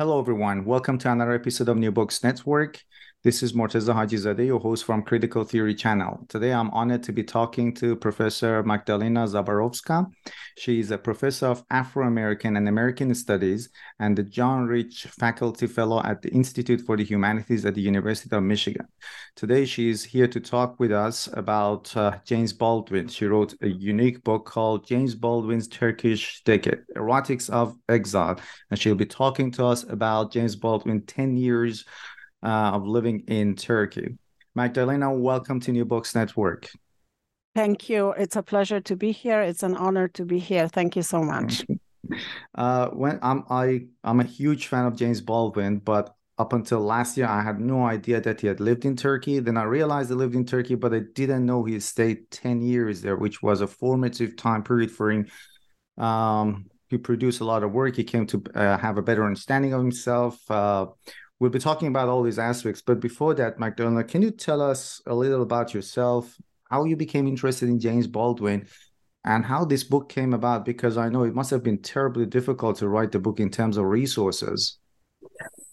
Hello, everyone. Welcome to another episode of New Books Network. This is Morteza Hajizadeh, your host from Critical Theory Channel. Today, I'm honored to be talking to Professor Magdalena Zaborowska. She is a professor of Afro American and American Studies and the John Rich Faculty Fellow at the Institute for the Humanities at the University of Michigan. Today, she is here to talk with us about uh, James Baldwin. She wrote a unique book called James Baldwin's Turkish Decade Erotics of Exile. And she'll be talking to us about James Baldwin 10 years uh, of living in Turkey. Magdalena, welcome to New Books Network. Thank you. It's a pleasure to be here. It's an honor to be here. Thank you so much. Uh, when I'm I I'm a huge fan of James Baldwin, but up until last year, I had no idea that he had lived in Turkey. Then I realized he lived in Turkey, but I didn't know he stayed 10 years there, which was a formative time period for him. Um, he produced a lot of work. He came to uh, have a better understanding of himself. Uh, we'll be talking about all these aspects. But before that, Magdalena, can you tell us a little about yourself, how you became interested in James Baldwin, and how this book came about? Because I know it must have been terribly difficult to write the book in terms of resources.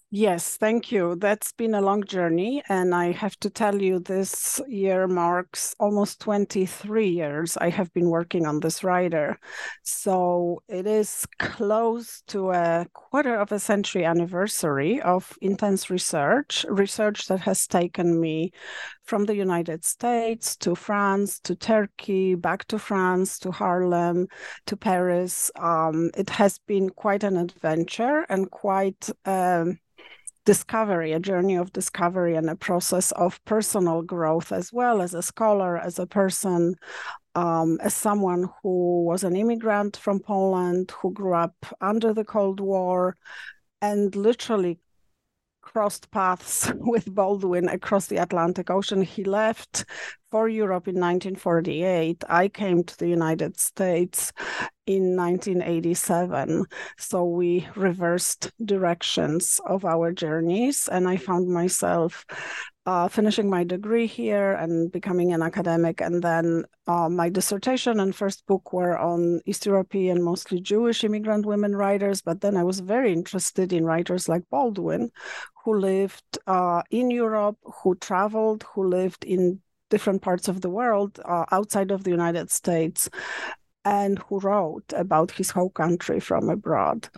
Yes, thank you. That's been a long journey. And I have to tell you, this year marks almost 23 years I have been working on this writer. So it is close to a quarter of a century anniversary of intense research, research that has taken me from the United States to France to Turkey, back to France to Harlem to Paris. Um, it has been quite an adventure and quite. Um, discovery, a journey of discovery and a process of personal growth as well as a scholar, as a person, um, as someone who was an immigrant from Poland, who grew up under the Cold War and literally crossed paths with Baldwin across the Atlantic Ocean. He left for Europe in 1948. I came to the United States in 1987. So we reversed directions of our journeys, and I found myself uh, finishing my degree here and becoming an academic. And then uh, my dissertation and first book were on East European, mostly Jewish immigrant women writers. But then I was very interested in writers like Baldwin, who lived uh, in Europe, who traveled, who lived in different parts of the world uh, outside of the United States and who wrote about his whole country from abroad.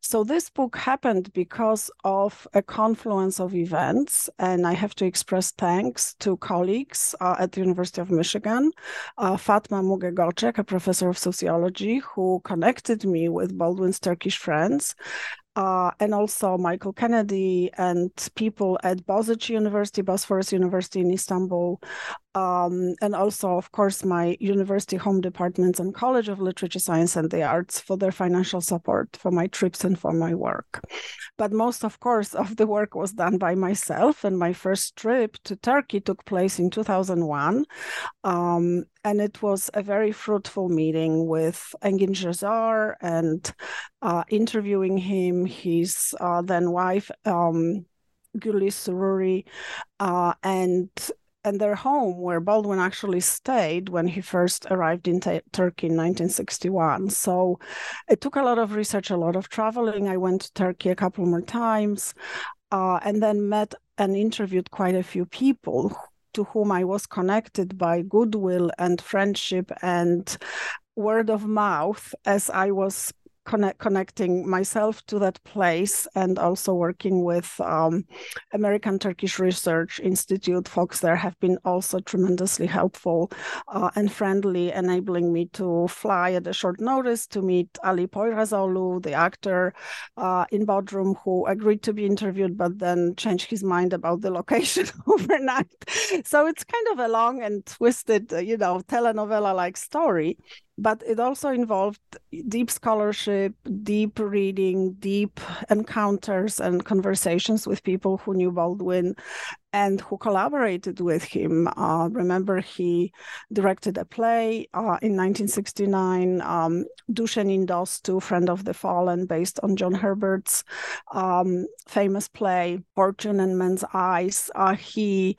So this book happened because of a confluence of events, and I have to express thanks to colleagues uh, at the University of Michigan, uh, Fatma Muge a professor of sociology, who connected me with Baldwin's Turkish friends, uh, and also Michael Kennedy and people at Boğaziçi University, Bosphorus University in Istanbul, um, and also, of course, my university home departments and College of Literature, Science, and the Arts for their financial support for my trips and for my work. But most, of course, of the work was done by myself, and my first trip to Turkey took place in 2001. Um, and it was a very fruitful meeting with Engin Cezar and uh, interviewing him, his uh, then wife, um, Gülriz Sururi, uh, and and their home where Baldwin actually stayed when he first arrived in t- Turkey in 1961. So it took a lot of research, a lot of traveling. I went to Turkey a couple more times uh, and then met and interviewed quite a few people to whom I was connected by goodwill and friendship and word of mouth as I was connect, connecting myself to that place and also working with um, American Turkish Research Institute. Folks there have been also tremendously helpful uh, and friendly, enabling me to fly at a short notice to meet Ali Poyrazoglu, the actor uh, in Bodrum, who agreed to be interviewed, but then changed his mind about the location overnight. So it's kind of a long and twisted, you know, telenovela like story but it also involved deep scholarship, deep reading, deep encounters and conversations with people who knew Baldwin and who collaborated with him. Uh, remember, he directed a play uh, in 1969, um, Düşenin Dostu, Friend of the Fallen, based on John Herbert's um, famous play, Fortune and Men's Eyes. Uh, he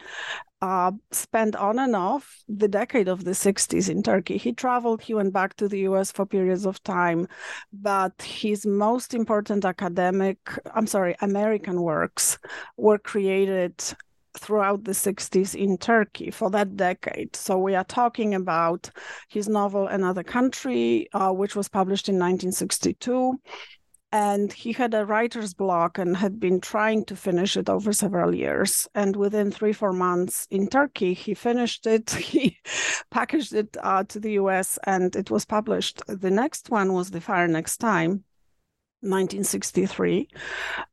uh, spent on and off the decade of the 60s in Turkey. He traveled, he went back to the US for periods of time, but his most important academic, I'm sorry, American works were created throughout the 60s in Turkey for that decade. So we are talking about his novel Another Country, uh, which was published in 1962 and he had a writer's block and had been trying to finish it over several years. And within three four months in turkey he finished it he packaged it uh, to the us and it was published. The next one was the fire next time 1963.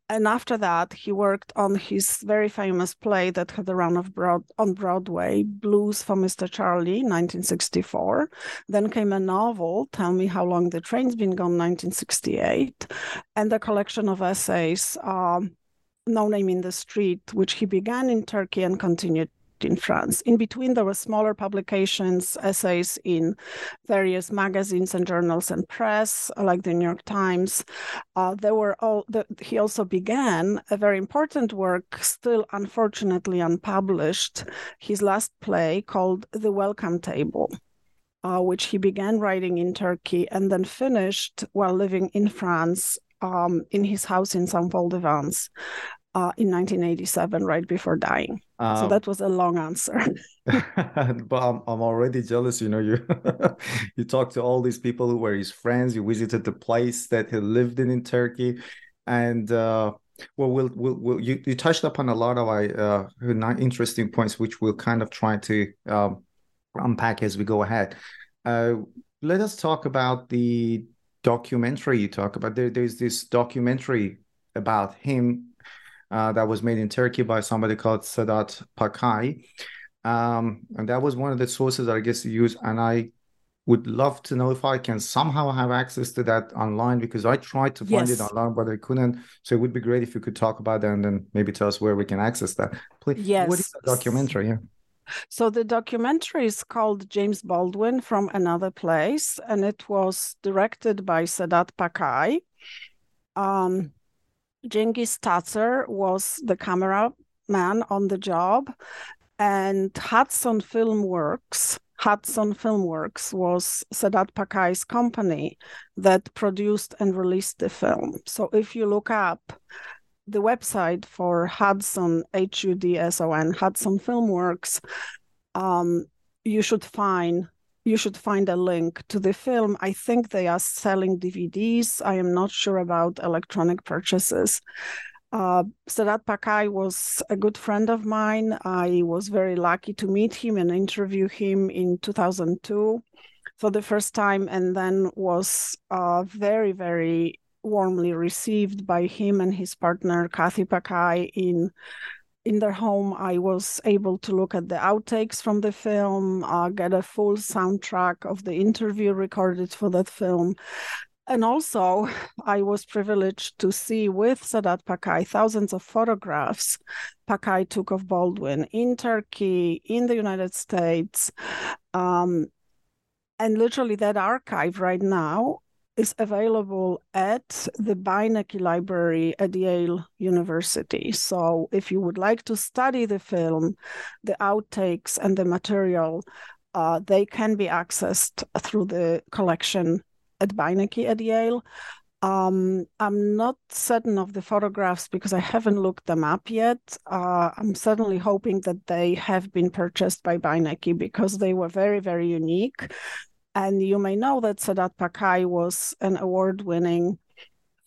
And after that, he worked on his very famous play that had a run of broad, on Broadway, Blues for Mr. Charlie, 1964. Then came a novel, Tell Me How Long the Train's Been Gone, 1968, and a collection of essays, um, No Name in the Street, which he began in Turkey and continued in France. In between, there were smaller publications, essays in various magazines and journals and press, like the New York Times. Uh, there were all. The, he also began a very important work, still unfortunately unpublished. His last play called The Welcome Table. Uh, which he began writing in Turkey and then finished while living in France um, in his house in Saint-Paul-de-Vence uh, in 1987, right before dying. Um, so that was a long answer. but I'm, I'm already jealous. You know, you you talked to all these people who were his friends. You visited the place that he lived in in Turkey, and uh, well, we'll, we'll, we'll you, you touched upon a lot of uh, interesting points, which we'll kind of try to um, unpack as we go ahead. Uh, let us talk about the documentary you talk about. There, there's this documentary about him uh, that was made in Turkey by somebody called Sedat Pakay. Um, and that was one of the sources that I guess you use. And I would love to know if I can somehow have access to that online because I tried to find yes. it online, but I couldn't. So it would be great if you could talk about that and then maybe tell us where we can access that. Please, yes. what is the documentary? Yeah. So the documentary is called James Baldwin from Another Place, and it was directed by Sedat Pakay. Um, Cengiz Tatar was the cameraman on the job, and Hudson Filmworks. Hudson Filmworks was Sedat Pakay's company that produced and released the film. So if you look up the website for Hudson, H U D S O N, Hudson Filmworks, um, you should find you should find a link to the film. I think they are selling DVDs. I am not sure about electronic purchases. Uh, Sedat Pakay was a good friend of mine. I was very lucky to meet him and interview him in 2002 for the first time, and then was uh, very, very warmly received by him and his partner Kathy Pakay in in their home, I was able to look at the outtakes from the film, uh, get a full soundtrack of the interview recorded for that film. And also, I was privileged to see with Sedat Pakay thousands of photographs Pakay took of Baldwin in Turkey, in the United States. Um, and literally, that archive right now is available at the Beinecke Library at Yale University. So if you would like to study the film, the outtakes and the material, uh, they can be accessed through the collection at Beinecke at Yale. Um, I'm not certain of the photographs because I haven't looked them up yet. Uh, I'm certainly hoping that they have been purchased by Beinecke because they were very, very unique And you may know that Sedat Pakay was an award winning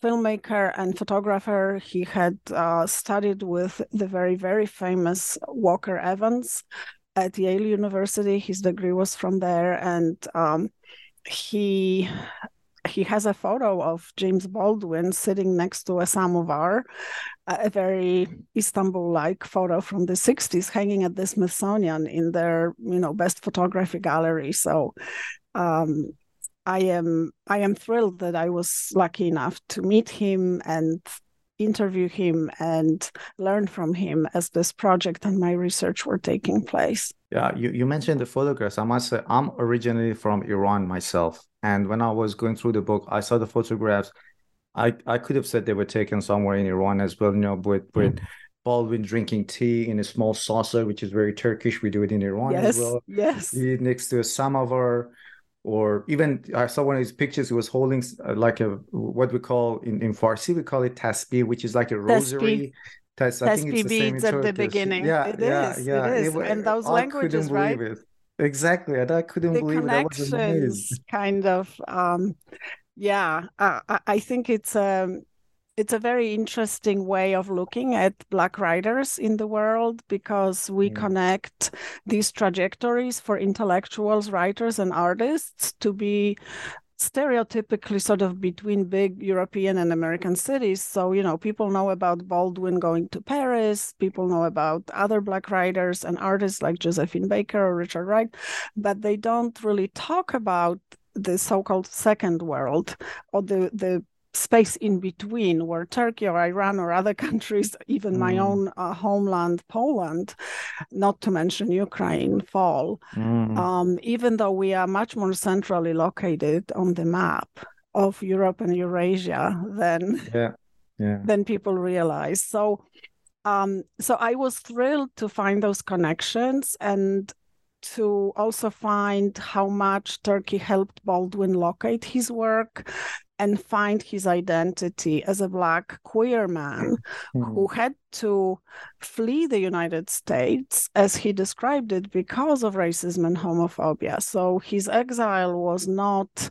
filmmaker and photographer. He had uh, studied with the very, very famous Walker Evans at Yale University. His degree was from there. And um, he he has a photo of James Baldwin sitting next to a samovar, a very Istanbul-like photo from the 60s hanging at the Smithsonian in their, you know, best photography gallery. So um, I am I am thrilled that I was lucky enough to meet him and interview him and learn from him as this project and my research were taking place. Yeah, you, you mentioned the photographs. I must say, I'm originally from Iran myself. And when I was going through the book, I saw the photographs. I, I could have said they were taken somewhere in Iran as well, you know, with, with mm. Baldwin drinking tea in a small saucer, which is very Turkish. We do it in Iran yes, as well. Yes. Next to a samovar or even I saw one of his pictures. He was holding uh, like a what we call in, in Farsi we call it tasbih, which is like a rosary. Tas, I think it's the beads at the beginning. Yeah, it yeah, is, yeah. It is. It, and those I languages, right? It. Exactly, and I couldn't the believe connections, it. kind of. Um, yeah, uh, I think it's um, it's a very interesting way of looking at black writers in the world because we mm. connect these trajectories for intellectuals writers and artists to be stereotypically sort of between big European and American cities. So, you know, people know about Baldwin going to Paris, people know about other Black writers and artists like Josephine Baker or Richard Wright, but they don't really talk about the so-called second world or the the space in between where Turkey or Iran or other countries, even mm. my own uh, homeland, Poland, not to mention Ukraine, fall, mm. um, even though we are much more centrally located on the map of Europe and Eurasia than, yeah. Yeah. than people realize. So, um, so I was thrilled to find those connections and to also find how much Turkey helped Baldwin locate his work and find his identity as a Black queer man mm-hmm. who had to flee the United States, as he described it, because of racism and homophobia. So his exile was not,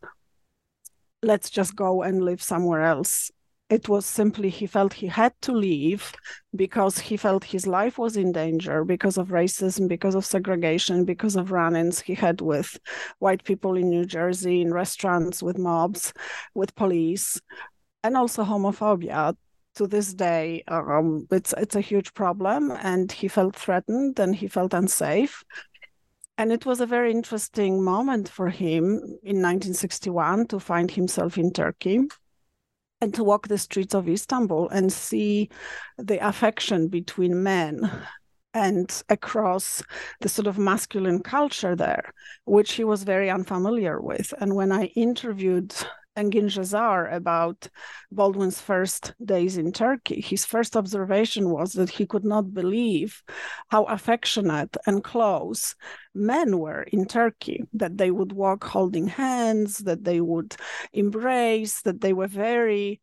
let's just go and live somewhere else it was simply he felt he had to leave because he felt his life was in danger because of racism, because of segregation, because of run ins he had with white people in New Jersey, in restaurants, with mobs, with police, and also homophobia. To this day, um, it's it's a huge problem, and he felt threatened and he felt unsafe. And it was a very interesting moment for him in 1961 to find himself in Turkey and to walk the streets of Istanbul and see the affection between men and across the sort of masculine culture there, which he was very unfamiliar with. And when I interviewed Engin Cezar about Baldwin's first days in Turkey, his first observation was that he could not believe how affectionate and close men were in Turkey, that they would walk holding hands, that they would embrace, that they were very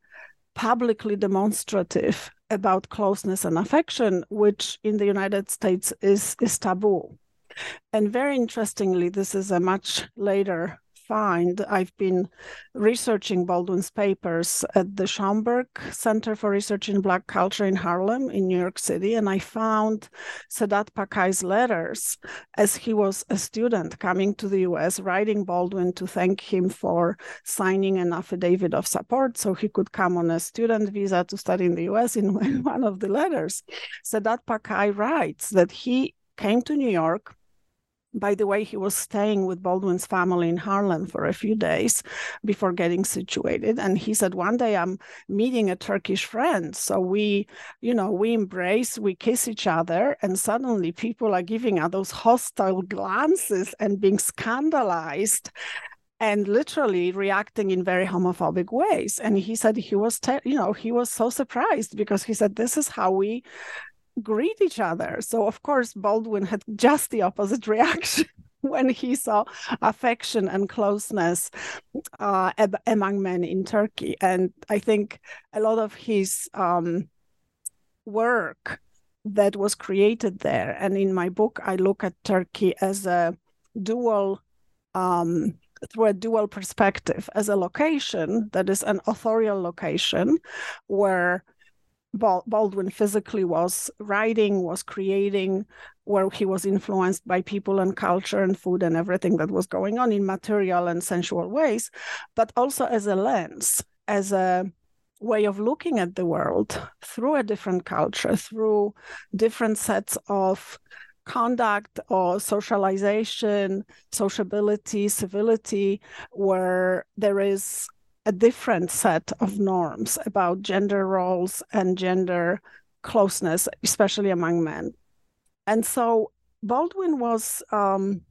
publicly demonstrative about closeness and affection, which in the United States is, is taboo. And very interestingly, this is a much later find, I've been researching Baldwin's papers at the Schomburg Center for Research in Black Culture in Harlem, in New York City, and I found Sedat Pakay's letters as he was a student coming to the US, writing Baldwin to thank him for signing an affidavit of support so he could come on a student visa to study in the US. In one of the letters, Sadat Pakai writes that he came to New York by the way, he was staying with Baldwin's family in Harlem for a few days before getting situated. And he said, One day I'm meeting a Turkish friend. So we, you know, we embrace, we kiss each other, and suddenly people are giving us those hostile glances and being scandalized and literally reacting in very homophobic ways and he said he was te- you know he was so surprised because he said this is how we greet each other. So, of course, Baldwin had just the opposite reaction when he saw affection and closeness uh, ab- among men in Turkey. And I think a lot of his um, work that was created there, and in my book, I look at Turkey as a dual um, through a dual perspective as a location that is an authorial location where Baldwin physically was writing, was creating, where he was influenced by people and culture and food and everything that was going on in material and sensual ways, but also as a lens, as a way of looking at the world through a different culture, through different sets of conduct or socialization, sociability, civility, where there is a different set of norms about gender roles and gender closeness, especially among men. And so Baldwin was um,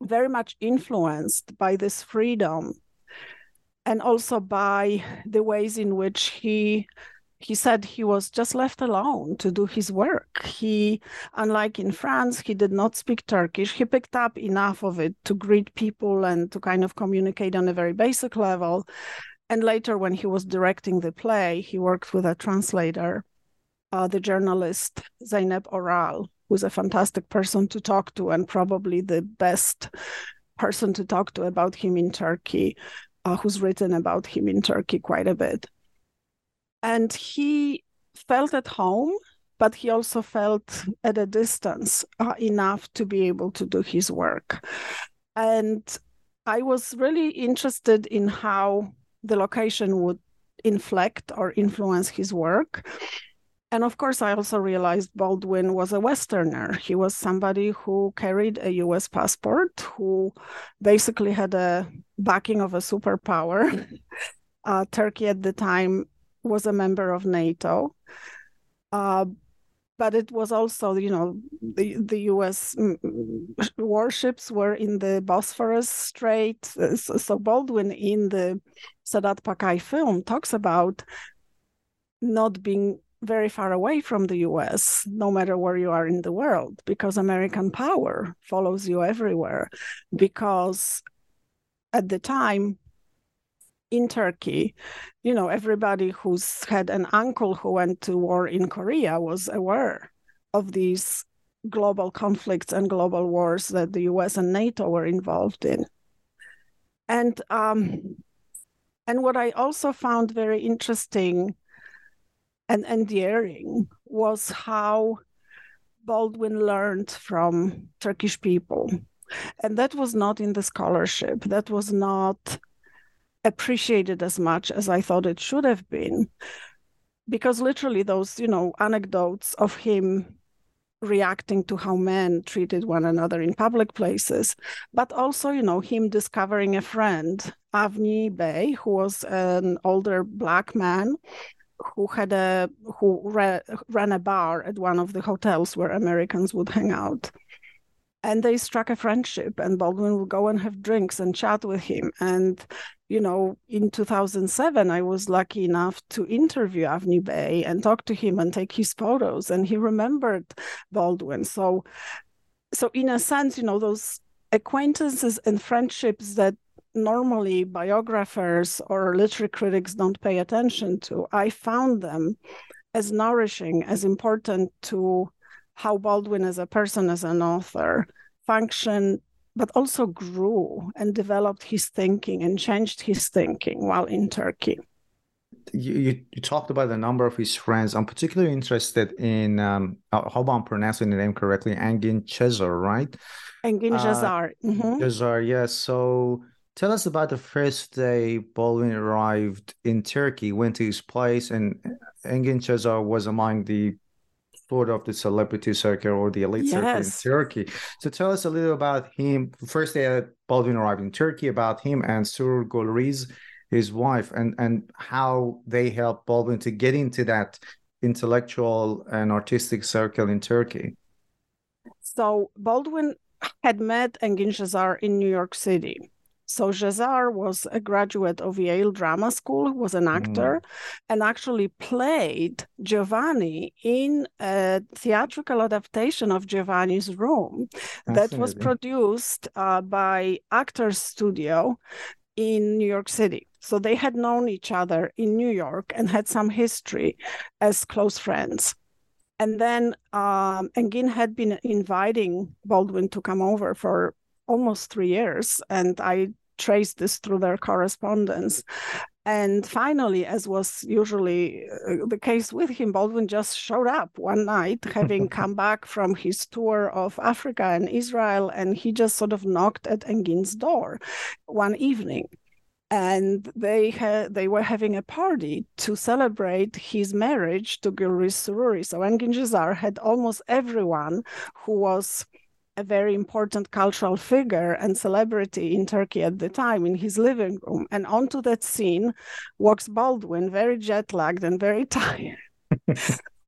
very much influenced by this freedom and also by the ways in which he he said he was just left alone to do his work. He, unlike in France, he did not speak Turkish. He picked up enough of it to greet people and to kind of communicate on a very basic level. And later, when he was directing the play, he worked with a translator, uh, the journalist Zeynep Oral, who's a fantastic person to talk to and probably the best person to talk to about him in Turkey, uh, who's written about him in Turkey quite a bit and he felt at home but he also felt at a distance uh, enough to be able to do his work and i was really interested in how the location would inflect or influence his work and of course, I also realized Baldwin was a Westerner. He was somebody who carried a US passport, who basically had a backing of a superpower. Uh, Turkey at the time was a member of NATO. Uh, but it was also, you know, the, the US mm, warships were in the Bosphorus Strait. So Baldwin in the Sedat Pakay film talks about not being very far away from the US, no matter where you are in the world, because American power follows you everywhere. Because at the time, in Turkey, you know, everybody who's had an uncle who went to war in Korea was aware of these global conflicts and global wars that the US and NATO were involved in. And um, and what I also found very interesting and endearing was how Baldwin learned from Turkish people. And that was not in the scholarship. That was not appreciated as much as I thought it should have been. Because literally, those, you know, anecdotes of him reacting to how men treated one another in public places, but also, you know, him discovering a friend, Avni Bey, who was an older black man who had a who ra- ran a bar at one of the hotels where Americans would hang out and they struck a friendship and baldwin would go and have drinks and chat with him and you know in 2007 i was lucky enough to interview avni bey and talk to him and take his photos and he remembered baldwin. So so in a sense you know those acquaintances and friendships that normally biographers or literary critics don't pay attention to i found them as nourishing as important to how Baldwin as a person, as an author, functioned, but also grew and developed his thinking and changed his thinking while in Turkey. You, you, you talked about a number of his friends. I'm particularly interested in, um, I hope I'm pronouncing the name correctly, Engin Cezar, right? Engin Cezar. Uh, mm-hmm. Cezar, yes. So tell us about the first day Baldwin arrived in Turkey, went to his place, and Engin Cezar was among the of the celebrity circle or the elite yes. circle in Turkey. So tell us a little about him. First day Baldwin arrived in Turkey, about him and Surur Golriz, his wife, and and how they helped Baldwin to get into that intellectual and artistic circle in Turkey. So Baldwin had met Engin Cezar in New York City. So Cezar was a graduate of Yale Drama School, who was an actor, mm. and actually played Giovanni in a theatrical adaptation of Giovanni's Room that was produced uh, by Actors Studio in New York City. So they had known each other in New York and had some history as close friends. And then um, Engin had been inviting Baldwin to come over for almost three years. And I trace this through their correspondence. And finally, as was usually uh, the case with him, Baldwin just showed up one night, having come back from his tour of Africa and Israel, and he just sort of knocked at Engin's door one evening. And they had they were having a party to celebrate his marriage to Gulriz Sururi. So Engin Cezar had almost everyone who was a very important cultural figure and celebrity in Turkey at the time in his living room. And onto that scene walks Baldwin, very jet lagged and very tired.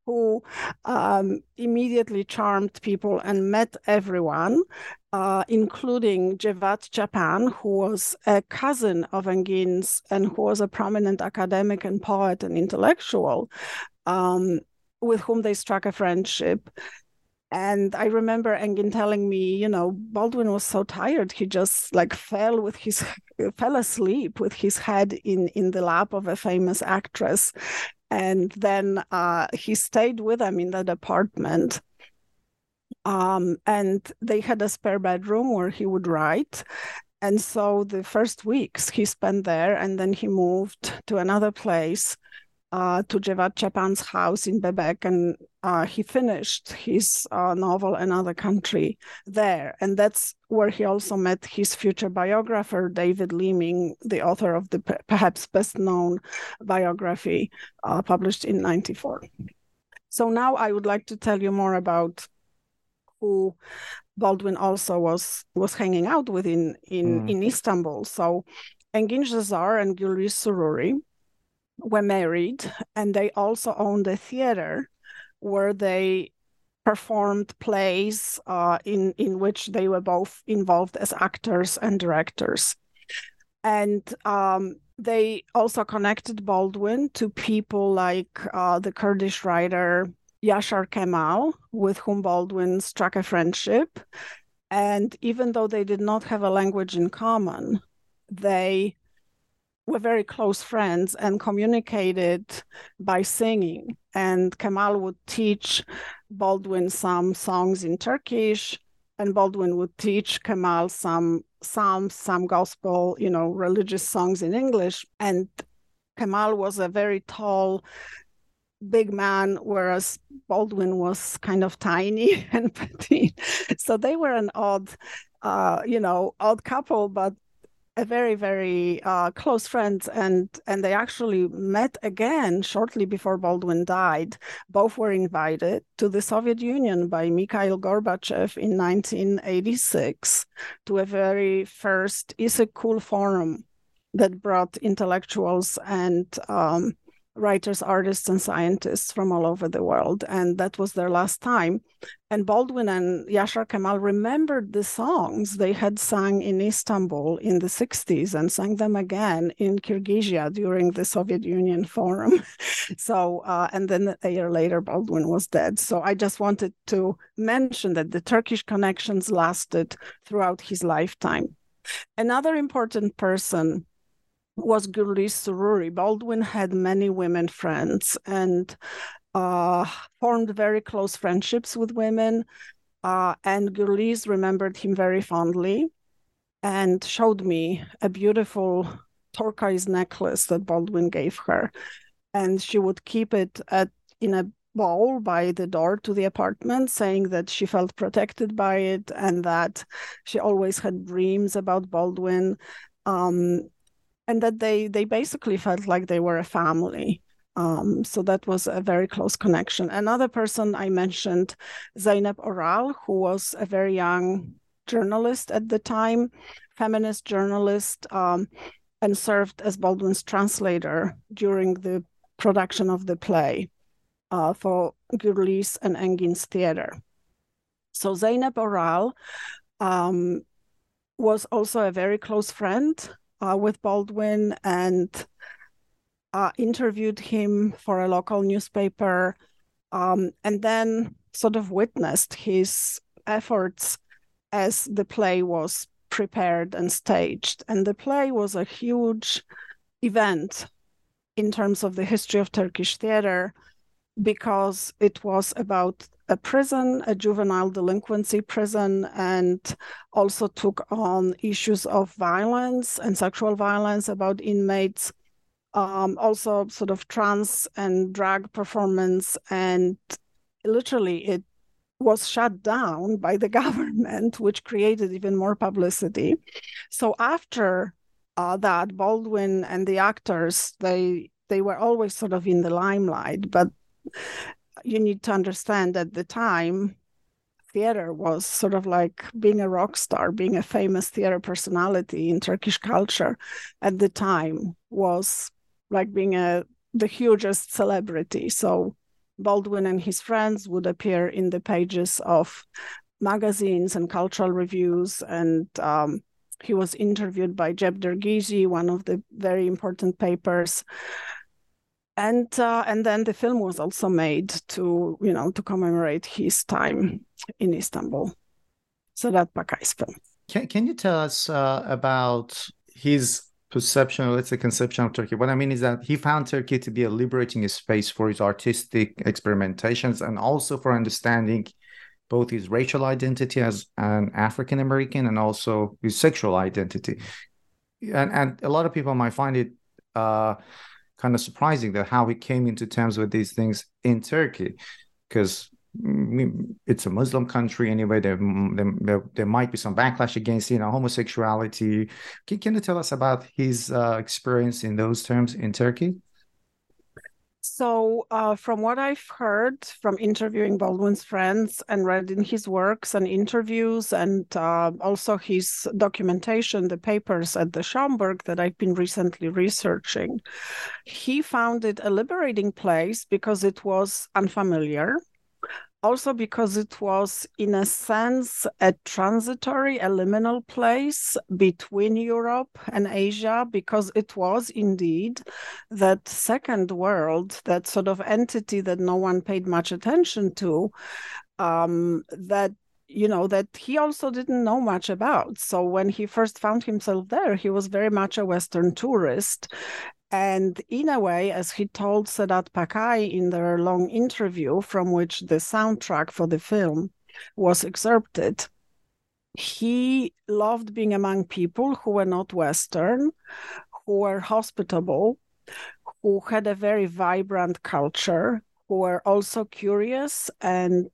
who um, immediately charmed people and met everyone, uh, including Cevat Çapan, who was a cousin of Engin's and who was a prominent academic and poet and intellectual, um, with whom they struck a friendship. And I remember Engin telling me, you know, Baldwin was so tired he just like fell with his fell asleep with his head in in the lap of a famous actress, and then uh, he stayed with them in that apartment. Um, and they had a spare bedroom where he would write. And so the first weeks he spent there, and then he moved to another place uh, to Cevat Çapan's house in Bebek, and uh, he finished his uh, novel Another Country there. And that's where he also met his future biographer, David Leeming, the author of the perhaps best known biography uh, published in 94. So now I would like to tell you more about who Baldwin also was was hanging out with in in, mm. in Istanbul. So Engin Cezar and Gulriz Sururi were married and they also owned a theater where they performed plays uh, in in which they were both involved as actors and directors and um, they also connected Baldwin to people like uh, the Kurdish writer Yashar Kemal, with whom Baldwin struck a friendship. And even though they did not have a language in common, they were very close friends and communicated by singing. And Kemal would teach Baldwin some songs in Turkish, and Baldwin would teach Kemal some psalms, some gospel, you know, religious songs in English. And Kemal was a very tall, big man, whereas Baldwin was kind of tiny and petite. So they were an odd, uh, you know, odd couple, but a very very uh, close friends and and they actually met again shortly before baldwin died. Both were invited to the soviet union by mikhail gorbachev in 1986 to a very first Issyk-Kul forum that brought intellectuals and um, writers, artists, and scientists from all over the world. And that was their last time. And Baldwin and Yashar Kemal remembered the songs they had sung in Istanbul in the 60s and sang them again in Kyrgyzia during the Soviet Union Forum. so, uh, and then a year later, Baldwin was dead. So I just wanted to mention that the Turkish connections lasted throughout his lifetime. Another important person was Gulriz Sururi. Baldwin had many women friends and uh, formed very close friendships with women. Uh, and Gulriz remembered him very fondly and showed me a beautiful turquoise necklace that Baldwin gave her. And she would keep it at in a bowl by the door to the apartment, saying that she felt protected by it and that she always had dreams about Baldwin. Um, and that they they basically felt like they were a family. Um, so that was a very close connection. Another person I mentioned, Zeynep Oral, who was a very young journalist at the time, feminist journalist, um, and served as Baldwin's translator during the production of the play uh, for Gulriz's and Engin's theater. So Zeynep Oral um, was also a very close friend uh, with Baldwin and uh, interviewed him for a local newspaper, um, and then sort of witnessed his efforts as the play was prepared and staged. And the play was a huge event in terms of the history of Turkish theater. because it was about a prison, a juvenile delinquency prison, and also took on issues of violence and sexual violence about inmates. Um, also, sort of trans and drag performance, and literally, it was shut down by the government, which created even more publicity. So after uh, that, Baldwin and the actors they they were always sort of in the limelight, but you need to understand at the time theater was sort of like being a rock star, being a famous theater personality in Turkish culture at the time was like being a the hugest celebrity. So Baldwin and his friends would appear in the pages of magazines and cultural reviews, and um, he was interviewed by Cep Dergisi, one of the very important papers and uh, and then the film was also made to you know to commemorate his time in Istanbul. Sedat Pakay's film. Can Can you tell us uh, about his perception, or let's say conception of Turkey? What I mean is that he found Turkey to be a liberating space for his artistic experimentations and also for understanding both his racial identity as an African American and also his sexual identity. And and a lot of people might find it. Uh, kind of surprising that how he came into terms with these things in Turkey, because mm, it's a Muslim country anyway. There, there, there might be some backlash against you know homosexuality. Can, can you tell us about his uh, experience in those terms in Turkey? So, uh, from what I've heard from interviewing Baldwin's friends and read in his works and interviews, and uh, also his documentation, the papers at the Schomburg that I've been recently researching, he found it a liberating place because it was unfamiliar also because it was, in a sense, a transitory, a liminal place between Europe and Asia, because it was indeed that second world, that sort of entity that no one paid much attention to, um, that you know that he also didn't know much about. So when he first found himself there he was very much a western tourist and in a way, as he told Sedat Pakay in their long interview, from which the soundtrack for the film was excerpted, he loved being among people who were not Western, who were hospitable, who had a very vibrant culture, who were also curious and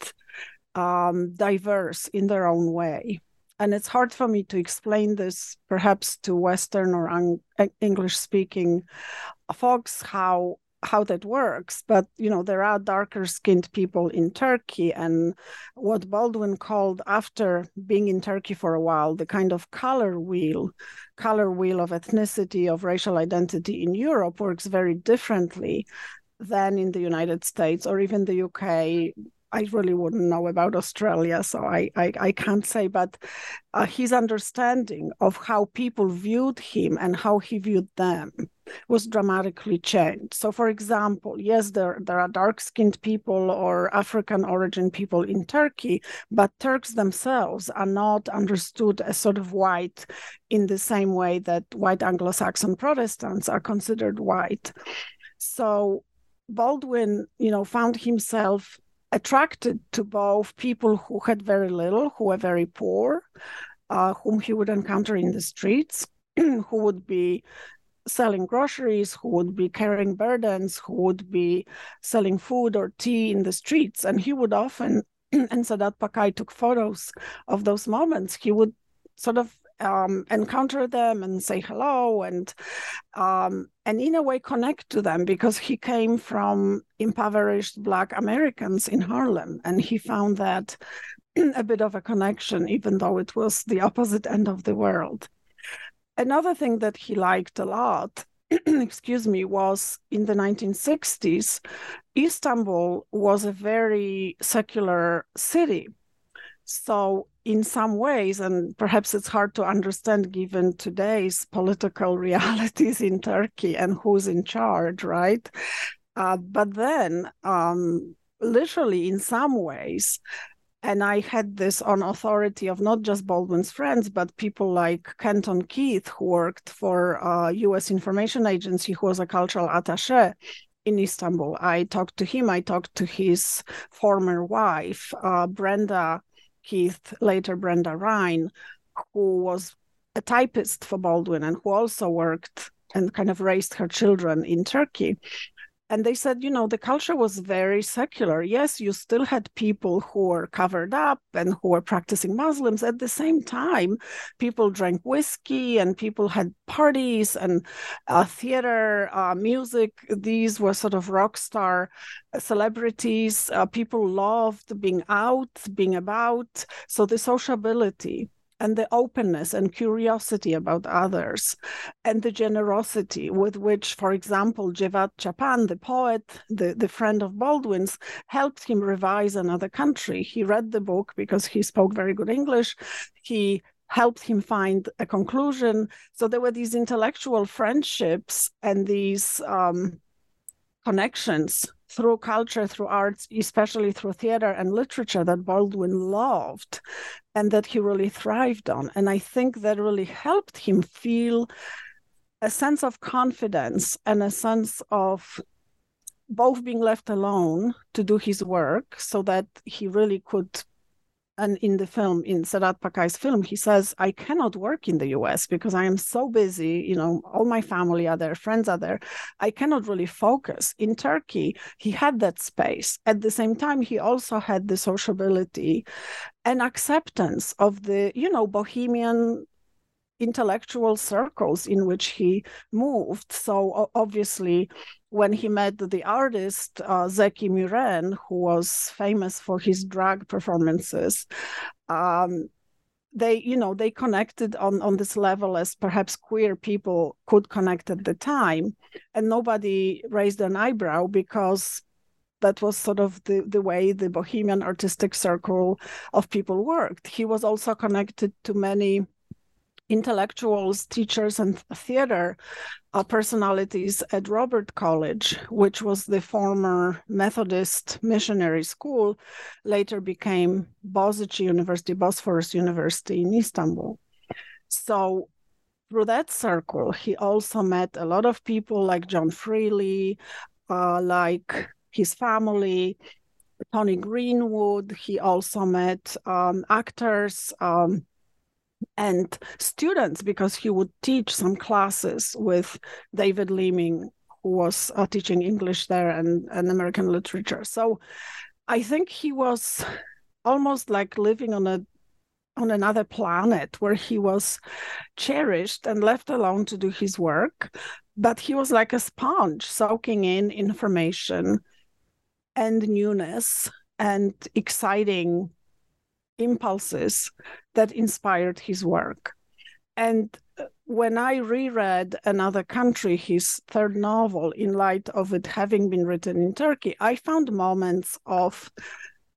um, diverse in their own way and it's hard for me to explain this perhaps to western or un- english speaking folks how how that works. But you know there are darker skinned people in turkey and what baldwin called after being in turkey for a while the kind of color wheel color wheel of ethnicity of racial identity in europe works very differently than in the united states or even the uk I really wouldn't know about Australia, so I I, I can't say. But uh, his understanding of how people viewed him and how he viewed them was dramatically changed. So, for example, yes, there there are dark-skinned people or African origin people in Turkey, but Turks themselves are not understood as sort of white in the same way that white Anglo-Saxon Protestants are considered white. So Baldwin, you know, found himself attracted to both people who had very little, who were very poor, uh, whom he would encounter in the streets, who would be selling groceries, who would be carrying burdens, who would be selling food or tea in the streets. And he would often, and Sedat Pakay took photos of those moments, he would sort of um, encounter them and say hello and um, and in a way connect to them because he came from impoverished black americans in harlem and he found that a bit of a connection even though it was the opposite end of the world. Another thing that he liked a lot excuse me was in the 1960s istanbul was a very secular city so in some ways, and perhaps it's hard to understand given today's political realities in Turkey and who's in charge, right? Uh, but then, um, literally, in some ways, and I had this on authority of not just Baldwin's friends, but people like Kenton Keith, who worked for uh, U.S. Information Agency, who was a cultural attaché in Istanbul. I talked to him, I talked to his former wife, uh, Brenda Keith, later Brenda Ryan, who was a typist for Baldwin and who also worked and kind of raised her children in Turkey and they said you know the culture was very secular. Yes you still had people who were covered up and who were practicing muslims. At the same time people drank whiskey and people had parties and uh, theater uh, music. These were sort of rock star celebrities. Uh, people loved being out being about. So the sociability and the openness and curiosity about others, and the generosity with which, for example, Cevat Çapan, the poet, the, the friend of Baldwin's, helped him revise another country. He read the book because he spoke very good English. He helped him find a conclusion. So there were these intellectual friendships and these um, connections through culture, through arts, especially through theater and literature that Baldwin loved and that he really thrived on. And I think that really helped him feel a sense of confidence and a sense of both being left alone to do his work so that he really could and in the film in Sedat Pakay's film he says I cannot work in the US because I am so busy you know all my family are there friends are there. I cannot really focus. In Turkey he had that space. At the same time he also had the sociability and acceptance of the you know bohemian intellectual circles in which he moved. So obviously, when he met the artist uh, Zeki Müren, who was famous for his drag performances, um, they you know they connected on on this level as perhaps queer people could connect at the time, and nobody raised an eyebrow because that was sort of the, the way the bohemian artistic circle of people worked. He was also connected to many intellectuals, teachers, and theater uh, personalities at Robert College, which was the former Methodist missionary school, later became Boğaziçi University, Bosphorus University in Istanbul. So through that circle, he also met a lot of people like John Freely, uh, like his family, Tony Greenwood. He also met um, actors, um, and students because he would teach some classes with David Leeming, who was uh, teaching English there and, and American literature. So I think he was almost like living on a on another planet where he was cherished and left alone to do his work but he was like a sponge soaking in information and newness and exciting impulses that inspired his work. And uh, when I reread Another Country, his third novel, in light of it having been written in Turkey, I found moments of,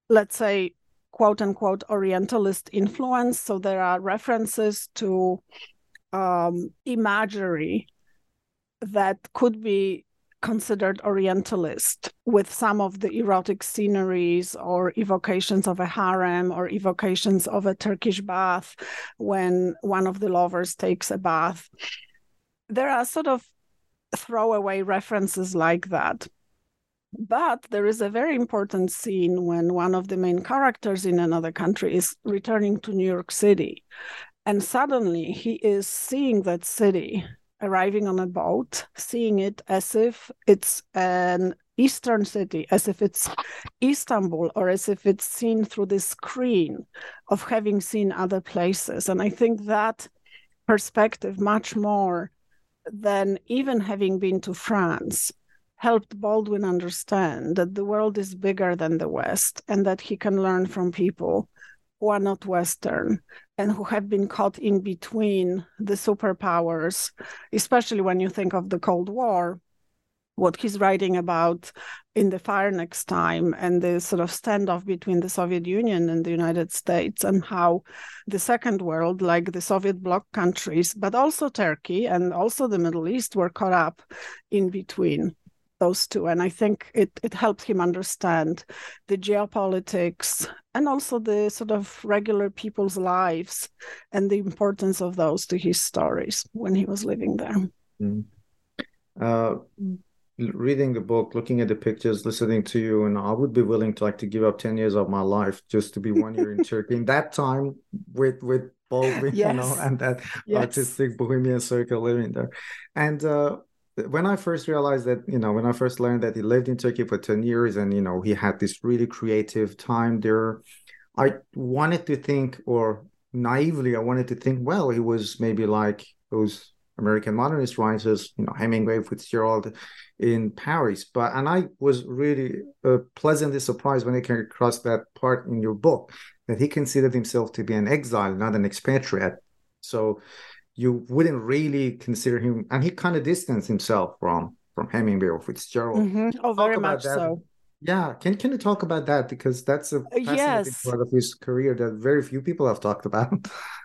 let's say, quote unquote, Orientalist influence. So there are references to um, imagery that could be considered Orientalist with some of the erotic sceneries or evocations of a harem or evocations of a Turkish bath when one of the lovers takes a bath. There are sort of throwaway references like that. But there is a very important scene when one of the main characters in another country is returning to New York City. And suddenly he is seeing that city arriving on a boat, seeing it as if it's an eastern city, as if it's Istanbul, or as if it's seen through the screen of having seen other places. And I think that perspective, much more than even having been to France, helped Baldwin understand that the world is bigger than the West and that he can learn from people who are not Western and who have been caught in between the superpowers, especially when you think of the Cold War, what he's writing about in the fire next time and the sort of standoff between the Soviet Union and the United States and how the second world, like the Soviet bloc countries, but also Turkey and also the Middle East were caught up in between those two. And I think it, it helped him understand the geopolitics and also the sort of regular people's lives and the importance of those to his stories when he was living there. Mm. Uh, reading the book, looking at the pictures, listening to you, and I would be willing to like to give up 10 years of my life just to be one year in Turkey. In that time with with Baldwin, yes. you know, and that yes. artistic bohemian circle living there. And uh when I first realized that, you know, when I first learned that he lived in Turkey for 10 years and, you know, he had this really creative time there, I wanted to think, or naively, I wanted to think, well, he was maybe like those American modernist writers, you know, Hemingway, Fitzgerald in Paris. But, and I was really uh, pleasantly surprised when I came across that part in your book that he considered himself to be an exile, not an expatriate. So, you wouldn't really consider him, and he kind of distanced himself from from Hemingway or Fitzgerald. Mm-hmm. Oh, very much that. so. Yeah, can can you talk about that because that's a uh, fascinating yes. part of his career that very few people have talked about.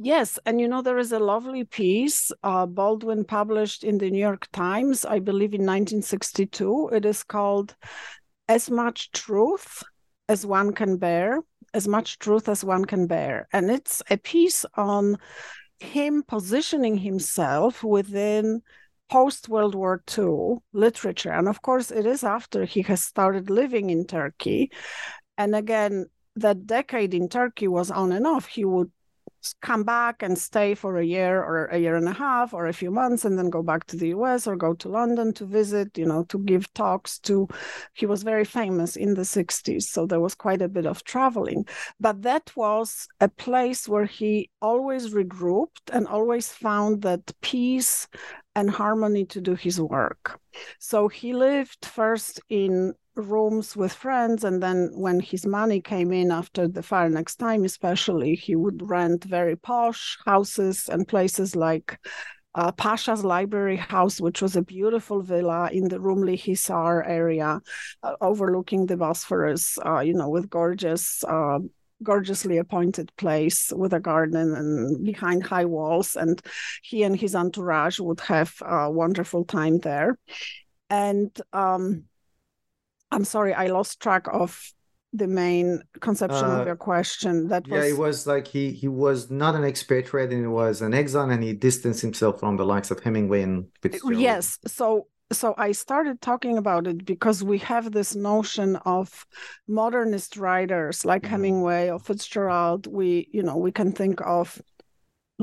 Yes, and you know there is a lovely piece uh, Baldwin published in the New York Times, I believe in 1962. It is called "As Much Truth as One Can Bear." As much truth as one can bear. And it's a piece on him positioning himself within post World War II literature. And of course, it is after he has started living in Turkey. And again, that decade in Turkey was on and off. He would come back and stay for a year or a year and a half or a few months and then go back to the US or go to London to visit, you know, to give talks to he was very famous in the 60s so there was quite a bit of traveling but that was a place where he always regrouped and always found that peace and harmony to do his work. So he lived first in rooms with friends and then when his money came in after the fire next time especially he would rent very posh houses and places like uh, Pasha's Library House, which was a beautiful villa in the Rumeli Hisar area, uh, overlooking the Bosphorus, uh, you know, with gorgeous, uh, gorgeously appointed place with a garden and behind high walls. And he and his entourage would have a wonderful time there. And um, I'm sorry, I lost track of the main conception uh, of your question. That was... yeah, it was like he he was not an expatriate, and he was an exile, and he distanced himself from the likes of Hemingway and Fitzgerald. Yes, so so I started talking about it because we have this notion of modernist writers like mm-hmm. Hemingway or Fitzgerald. We you know we can think of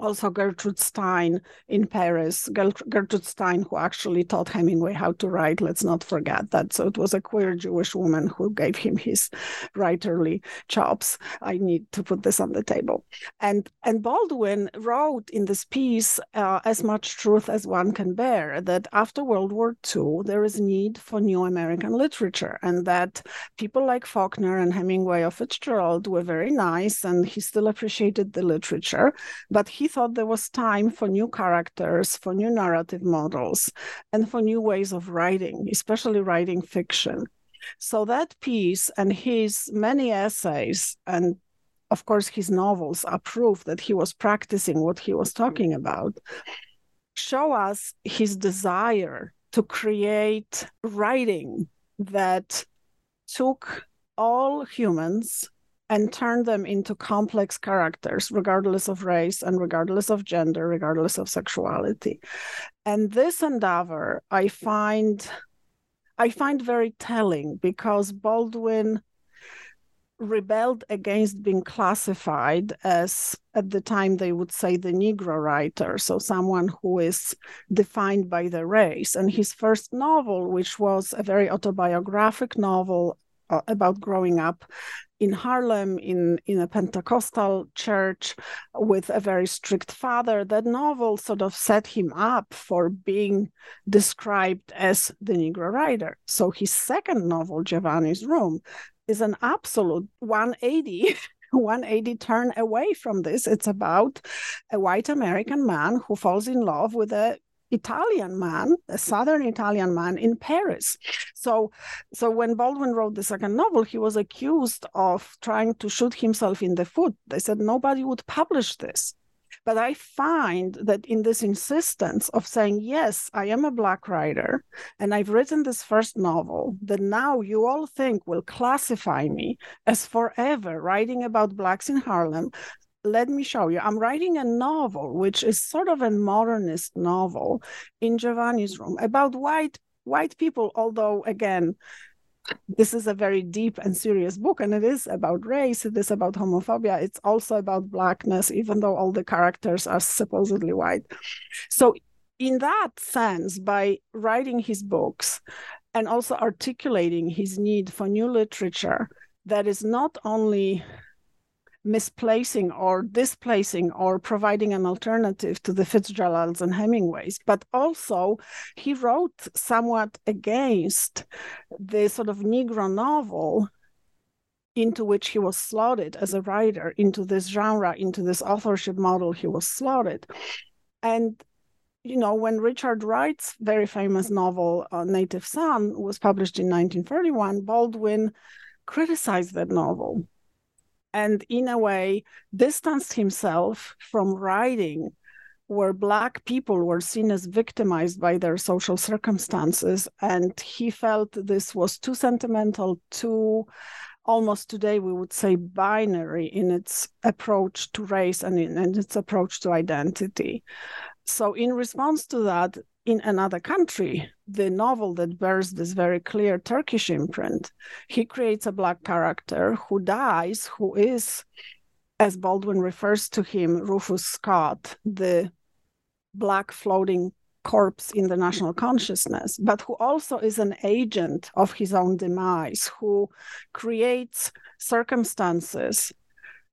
also Gertrude Stein in Paris. Gertrude Stein, who actually taught Hemingway how to write, let's not forget that. So it was a queer Jewish woman who gave him his writerly chops. I need to put this on the table. And, and Baldwin wrote in this piece uh, as much truth as one can bear that after World War II, there is need for new American literature, and that people like Faulkner and Hemingway or Fitzgerald were very nice, and he still appreciated the literature, but he he thought there was time for new characters, for new narrative models, and for new ways of writing, especially writing fiction. So that piece and his many essays and of course his novels are proof that he was practicing what he was talking about show us his desire to create writing that took all humans and turn them into complex characters, regardless of race and regardless of gender, regardless of sexuality. And this endeavor, I find, I find very telling because Baldwin rebelled against being classified as at the time they would say the negro writer so someone who is defined by the race and his first novel which was a very autobiographic novel uh, about growing up in Harlem in, in a Pentecostal church with a very strict father. That novel sort of set him up for being described as the Negro writer. So his second novel, Giovanni's Room, is an absolute 180 180 turn away from this. It's about a white American man who falls in love with a Italian man, a southern Italian man in Paris. So, so when Baldwin wrote the second novel, he was accused of trying to shoot himself in the foot. They said nobody would publish this. But I find that in this insistence of saying, yes, I am a Black writer and I've written this first novel that now you all think will classify me as forever writing about Blacks in Harlem, let me show you. I'm writing a novel, which is sort of a modernist novel in Giovanni's room about white white people, although again, this is a very deep and serious book, and it is about race, it is about homophobia, it's also about blackness, even though all the characters are supposedly white. So, in that sense, by writing his books and also articulating his need for new literature that is not only misplacing or displacing or providing an alternative to the Fitzgeralds and Hemingways, but also he wrote somewhat against the sort of Negro novel into which he was slotted as a writer, into this genre, into this authorship model he was slotted. And you know, when Richard Wright's very famous novel, uh, Native Son, was published in 1931, Baldwin criticized that novel and in a way distanced himself from writing where black people were seen as victimized by their social circumstances. And he felt this was too sentimental too almost today we would say binary in its approach to race and in, in its approach to identity so in response to that in another country, the novel that bears this very clear Turkish imprint, he creates a black character who dies, who is, as Baldwin refers to him, Rufus Scott, the black floating corpse in the national consciousness, but who also is an agent of his own demise, who creates circumstances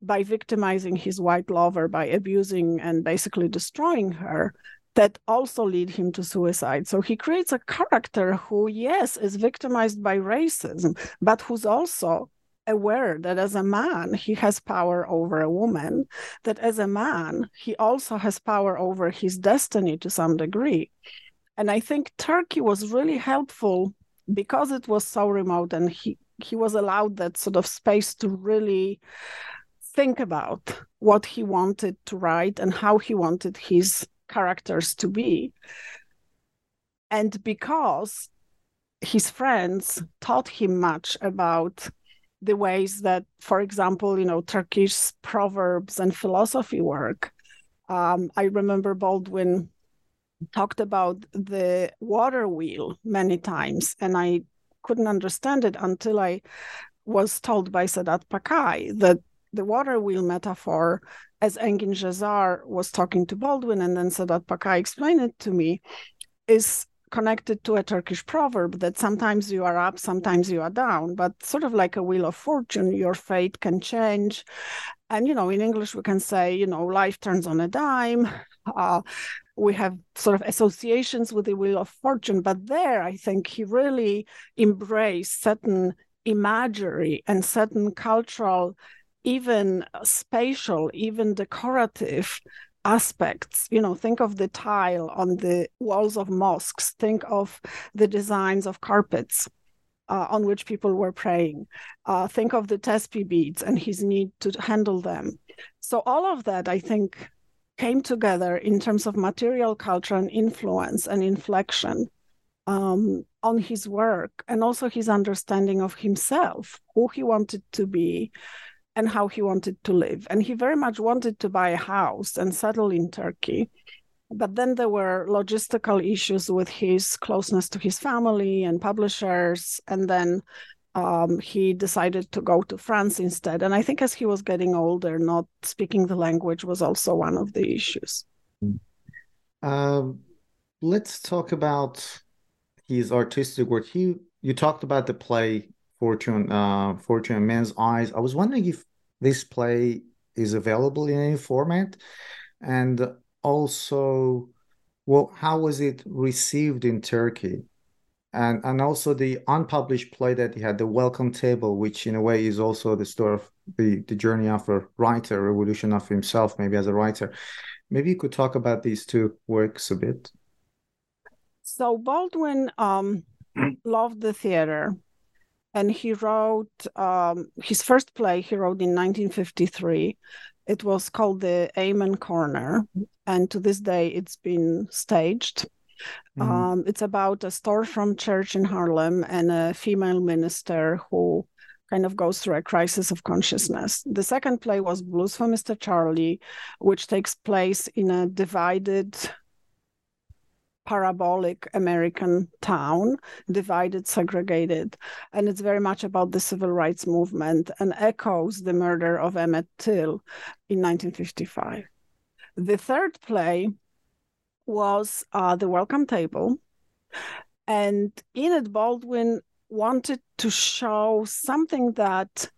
by victimizing his white lover, by abusing and basically destroying her, that also lead him to suicide. So he creates a character who, yes, is victimized by racism, but who's also aware that as a man, he has power over a woman, that as a man, he also has power over his destiny to some degree. And I think Turkey was really helpful because it was so remote and he, he was allowed that sort of space to really think about what he wanted to write and how he wanted his characters to be. And because his friends taught him much about the ways that, for example, you know, Turkish proverbs and philosophy work. Um, I remember Baldwin talked about the water wheel many times, and I couldn't understand it until I was told by Sedat Pakay that the water wheel metaphor as Engin Cezzar was talking to Baldwin and then Sedat Pakay explained it to me, is connected to a Turkish proverb that sometimes you are up, sometimes you are down, but sort of like a wheel of fortune, your fate can change. And, you know, in English, we can say, you know, life turns on a dime. Uh, we have sort of associations with the wheel of fortune, but there I think he really embraced certain imagery and certain cultural even spatial, even decorative aspects. You know, think of the tile on the walls of mosques, think of the designs of carpets. Uh, on which people were praying. Uh, think of the tespi beads and his need to handle them. So, all of that, I think, came together in terms of material culture and influence and inflection um, on his work and also his understanding of himself, who he wanted to be, and how he wanted to live. And he very much wanted to buy a house and settle in Turkey. But then there were logistical issues with his closeness to his family and publishers. And then um, he decided to go to France instead. And I think as he was getting older, not speaking the language was also one of the issues. Um, let's talk about his artistic work. He, you talked about the play Fortune, uh, Fortune Men's Eyes. I was wondering if this play is available in any format, and also, well, how was it received in Turkey? And and also the unpublished play that he had, the Welcome Table, which in a way is also the story of the the journey of a writer, revolution of himself, maybe as a writer. Maybe you could talk about these two works a bit. So Baldwin um, loved the theater and he wrote um, his first play he wrote in 1953 it was called the amen corner. And to this day it's been staged. Mm-hmm. um, it's about a storefront church in harlem and a female minister who kind of goes through a crisis of consciousness. The second play was blues for mr charlie which takes place in a divided parabolic American town, divided, segregated. And it's very much about the civil rights movement and echoes the murder of Emmett Till in 1955. The third play was uh, The Welcome Table. And Enid Baldwin wanted to show something that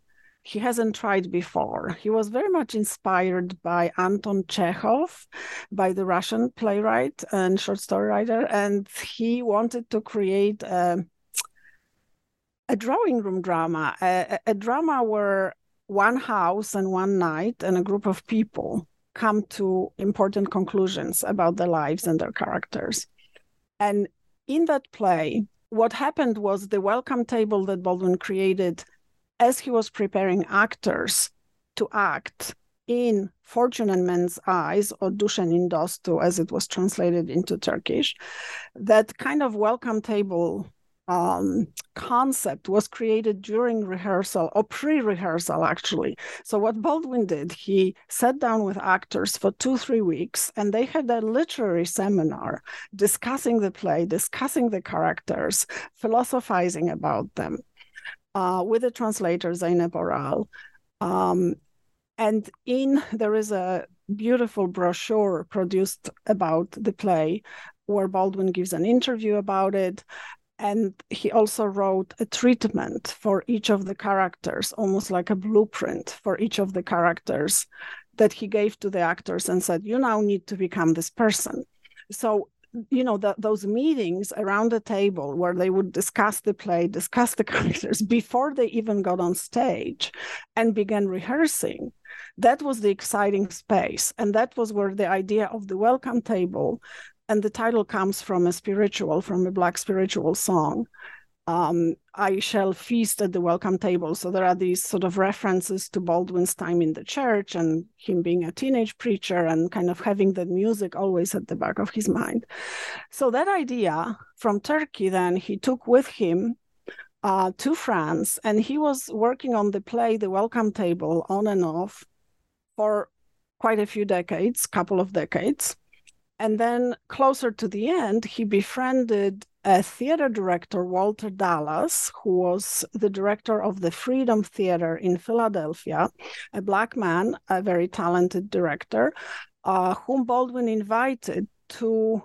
he hasn't tried before. He was very much inspired by Anton Chekhov, by the Russian playwright and short story writer, and he wanted to create a, a drawing room drama, a, a drama where one house and one night and a group of people come to important conclusions about their lives and their characters. And in that play, what happened was the welcome table that Baldwin created as he was preparing actors to act in Fortune and Men's Eyes, or Düşenin Dostu, as it was translated into Turkish, that kind of welcome table um, concept was created during rehearsal or pre-rehearsal actually. So what baldwin did he sat down with actors for two three weeks and they had a literary seminar discussing the play discussing the characters philosophizing about them uh, with the translator Zeynep Oral. Um, and in there is a beautiful brochure produced about the play where Baldwin gives an interview about it. And he also wrote a treatment for each of the characters, almost like a blueprint for each of the characters that he gave to the actors and said, You now need to become this person. So you know those meetings around the table where they would discuss the play discuss the characters before they even got on stage and began rehearsing that was the exciting space. And that was where the idea of the welcome table and the title comes from a spiritual from a black spiritual song um, I shall feast at the welcome table. So there are these sort of references to Baldwin's time in the church and him being a teenage preacher and kind of having that music always at the back of his mind. So that idea from Turkey, then he took with him uh, to France and he was working on the play, The Welcome Table, on and off for quite a few decades, couple of decades. And then closer to the end, he befriended a theater director, Walter Dallas, who was the director of the Freedom Theater in Philadelphia, a black man, a very talented director, uh, whom Baldwin invited to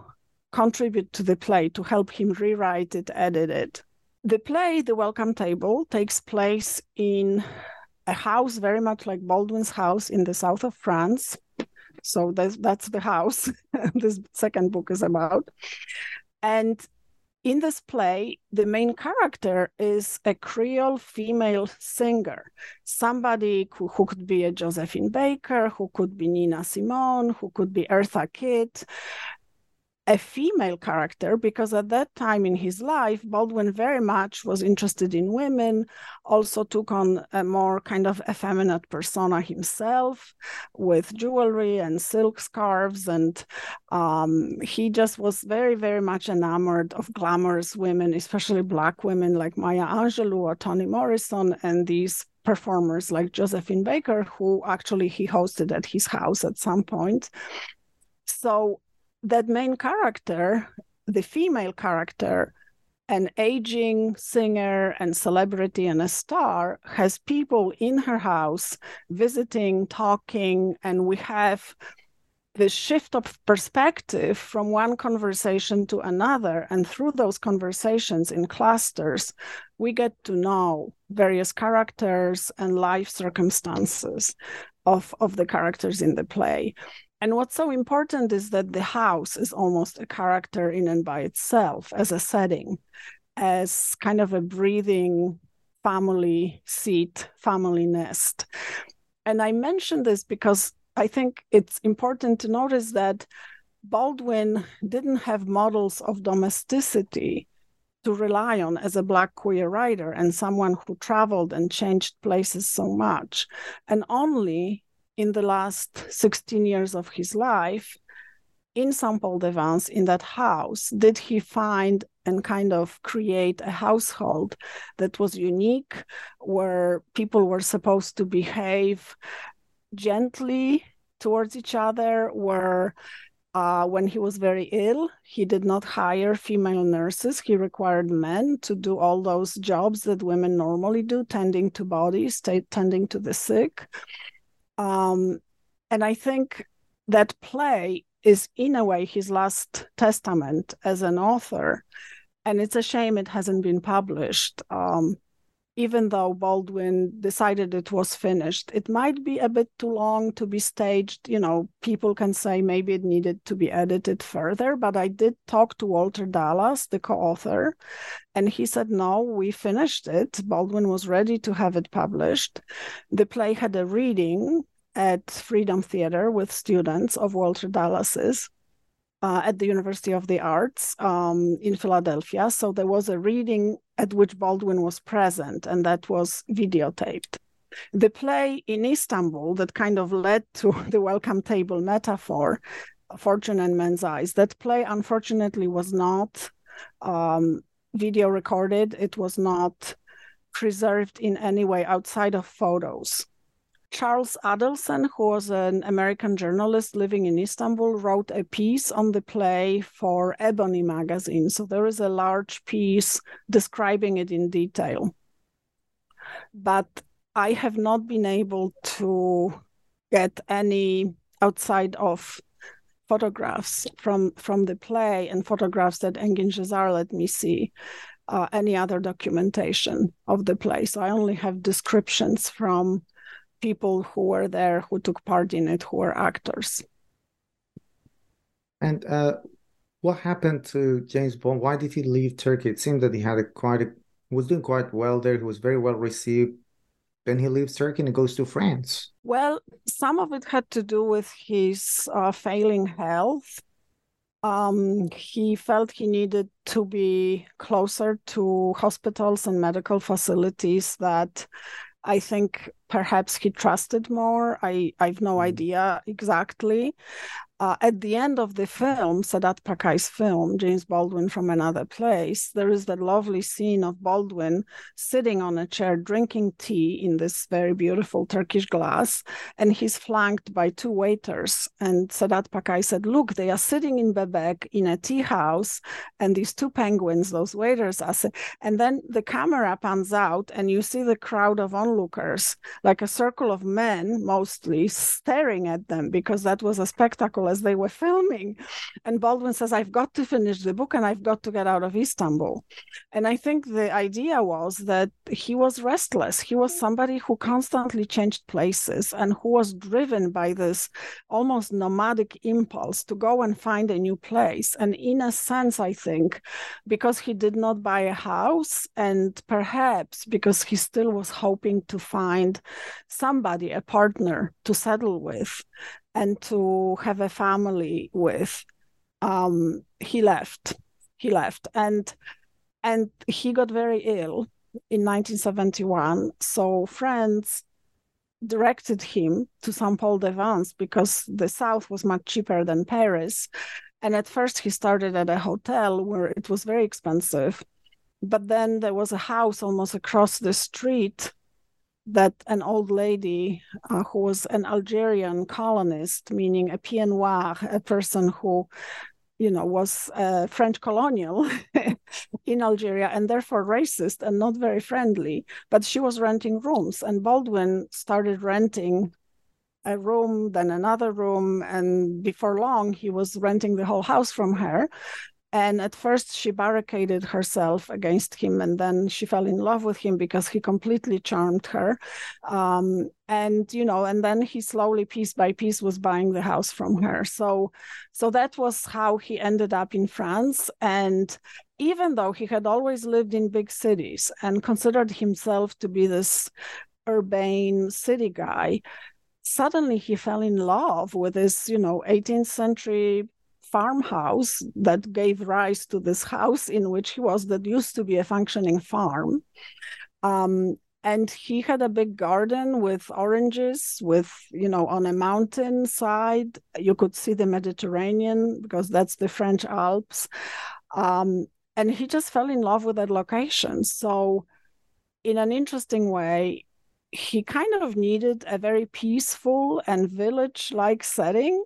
contribute to the play, to help him rewrite it, edit it. The play, The Welcome Table, takes place in a house very much like Baldwin's house in the south of France. So that's, that's the house this second book is about. And in this play, the main character is a Creole female singer, somebody who, who could be a Josephine Baker, who could be Nina Simone, who could be Eartha Kitt, a female character because at that time in his life, Baldwin very much was interested in women, also took on a more kind of effeminate persona himself with jewelry and silk scarves. And um, he just was very, very much enamored of glamorous women, especially Black women like Maya Angelou or Toni Morrison and these performers like Josephine Baker, who actually he hosted at his house at some point. So that main character, the female character, an aging singer and celebrity and a star, has people in her house visiting, talking, and we have the shift of perspective from one conversation to another. And through those conversations in clusters, we get to know various characters and life circumstances of, of the characters in the play. And what's so important is that the house is almost a character in and by itself as a setting, as kind of a breathing family seat, family nest. And I mention this because I think it's important to notice that Baldwin didn't have models of domesticity to rely on as a Black queer writer and someone who traveled and changed places so much. And only in the last 16 years of his life in Saint Paul de in that house, did he find and kind of create a household that was unique, where people were supposed to behave gently towards each other, where Uh, when he was very ill, he did not hire female nurses. He required men to do all those jobs that women normally do, tending to bodies, t- tending to the sick. Um, and I think that play is, in a way, his last testament as an author. And it's a shame it hasn't been published. Um, even though Baldwin decided it was finished. It might be a bit too long to be staged. You know, people can say maybe it needed to be edited further, but I did talk to Walter Dallas, the co author, and he said, no, we finished it. Baldwin was ready to have it published. The play had a reading at Freedom Theater with students of Walter Dallas's uh, at the University of the Arts um, in Philadelphia. So there was a reading at which Baldwin was present, and that was videotaped. The play in Istanbul that kind of led to the welcome table metaphor, Fortune and Men's Eyes, that play unfortunately was not um, video recorded, it was not preserved in any way outside of photos. Charles Adelson, who was an American journalist living in Istanbul, wrote a piece on the play for Ebony magazine. So there is a large piece describing it in detail. But I have not been able to get any outside of photographs from from the play and photographs that Engin Cezzar let me see uh, any other documentation of the play. So I only have descriptions from people who were there, who took part in it, who were actors. And uh, what happened to James Bond? Why did he leave Turkey? It seemed that he had a quite a, was doing quite well there. He was very well received. Then he leaves Turkey and goes to France. Well, some of it had to do with his uh, failing health. Um, he felt he needed to be closer to hospitals and medical facilities that I think perhaps he trusted more. I I've no mm. idea exactly uh, at the end of the film, Sedat Pakay's film, James Baldwin from Another Place, there is that lovely scene of Baldwin sitting on a chair drinking tea in this very beautiful Turkish glass, and he's flanked by two waiters. And Sadat Pakai said, Look, they are sitting in Bebek in a tea house, and these two penguins, those waiters are. And then the camera pans out, and you see the crowd of onlookers, like a circle of men mostly, staring at them because that was a spectacle as they were filming. And Baldwin says, I've got to finish the book and I've got to get out of Istanbul. And I think the idea was that he was restless. He was somebody who constantly changed places and who was driven by this almost nomadic impulse to go and find a new place. And in a sense, I think, because he did not buy a house and perhaps because he still was hoping to find somebody, a partner to settle with, and to have a family with um, he left he left and and he got very ill in 1971 so friends directed him to St. Paul de Vence because the south was much cheaper than Paris. And at first, he started at a hotel where it was very expensive. But then there was a house almost across the street that an old lady uh, who was an Algerian colonist, meaning a pied noir, a person who, you know, was a French colonial in Algeria and therefore racist and not very friendly, but she was renting rooms. And Baldwin started renting a room, then another room. And before long, he was renting the whole house from her. And at first, she barricaded herself against him, and then she fell in love with him because he completely charmed her. Um, and you know, and then he slowly, piece by piece, was buying the house from her. So, so that was how he ended up in France. And even though he had always lived in big cities and considered himself to be this urbane city guy, suddenly he fell in love with this, you know, 18th century farmhouse that gave rise to this house in which he was that used to be a functioning farm. Um, and he had a big garden with oranges with you know on a mountain side. You could see the mediterranean because that's the french alps. Um, and he just fell in love with that location. So in an interesting way he kind of needed a very peaceful and village like setting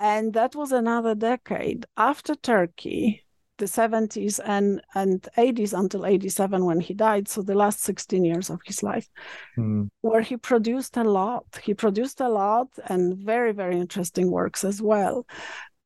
And that was another decade. After Turkey, the 70s and, and 80s until 87 when he died, so the last 16 years of his life, mm. where he produced a lot. He produced a lot and very, very interesting works as well.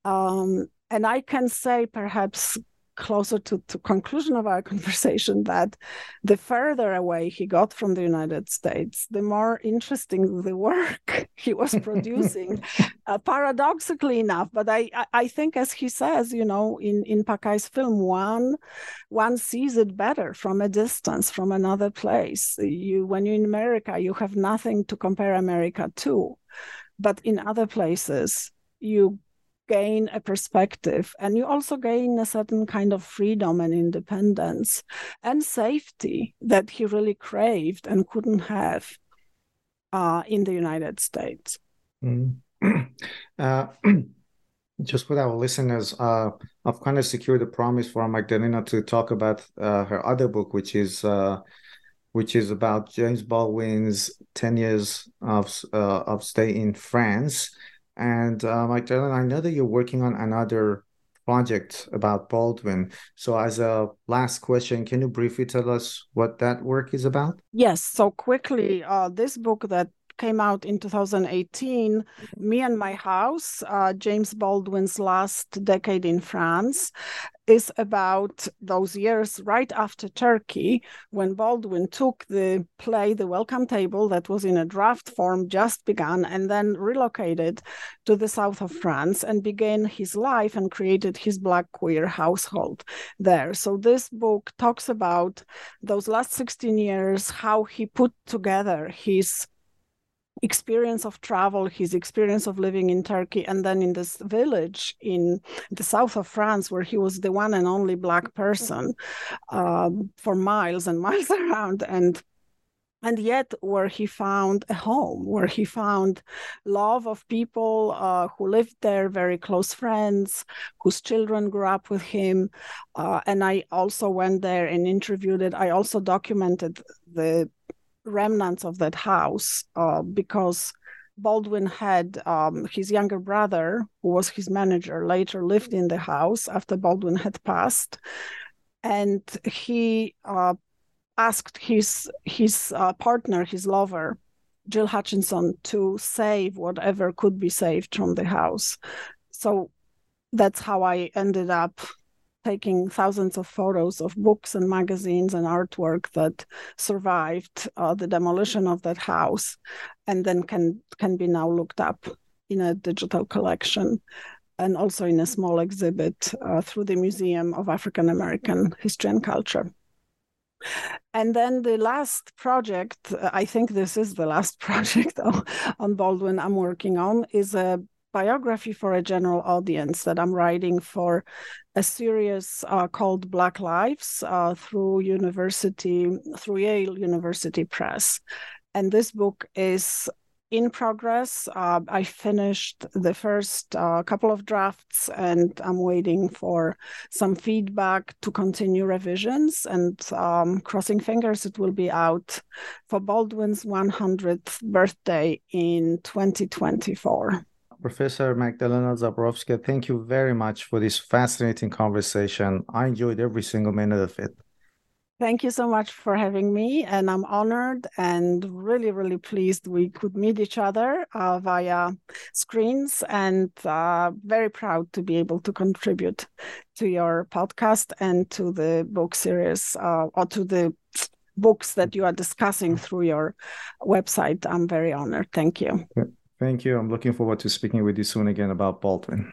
Um, and I can say perhaps closer to, to conclusion of our conversation that the further away he got from the united states the more interesting the work he was producing uh, paradoxically enough. But I, I think as he says you know in in Pakay's film one one sees it better from a distance from another place. You when you're in america you have nothing to compare america to. But in other places you gain a perspective and you also gain a certain kind of freedom and independence and safety that he really craved and couldn't have uh, in the United States. Mm. Uh, just for our listeners, uh, I've kind of secured a promise for Magdalena to talk about uh, her other book, which is uh, which is about James Baldwin's ten years of uh, of stay in France. And uh, Magdalena, I know that you're working on another project about Baldwin. So, as a last question, can you briefly tell us what that work is about? Yes. So, quickly, uh, this book that came out in 2018, Me and My House, uh, James Baldwin's last decade in France, is about those years right after Turkey when Baldwin took the play The Welcome Table that was in a draft form just begun and then relocated to the south of France and began his life and created his black queer household there. So this book talks about those last 16 years, how he put together his experience of travel, his experience of living in Turkey, and then in this village in the south of France, where he was the one and only black person uh, for miles and miles around, and and yet where he found a home, where he found love of people uh, who lived there, very close friends, whose children grew up with him. Uh, and I also went there and interviewed it. I also documented the remnants of that house uh, because Baldwin had um, his younger brother, who was his manager, later lived in the house after Baldwin had passed, and he uh, asked his his uh, partner, his lover, Jill Hutchinson, to save whatever could be saved from the house. So that's how I ended up taking thousands of photos of books and magazines and artwork that survived uh, the demolition of that house and then can can be now looked up in a digital collection and also in a small exhibit uh, through the Museum of African American History and Culture. And then the last project, I think this is the last project on Baldwin I'm working on, is a biography for a general audience that I'm writing for a series uh, called Black Lives uh, through university through Yale University Press, and this book is in progress. Uh, I finished the first uh, couple of drafts and I'm waiting for some feedback to continue revisions and um, crossing fingers it will be out for Baldwin's 100th birthday in 2024. Professor Magdalena Zaborowska, thank you very much for this fascinating conversation. I enjoyed every single minute of it. Thank you so much for having me. And I'm honored and really, really pleased we could meet each other uh, via screens and uh, very proud to be able to contribute to your podcast and to the book series uh, or to the books that you are discussing through your website. I'm very honored. Thank you. Thank you. I'm looking forward to speaking with you soon again about Baldwin.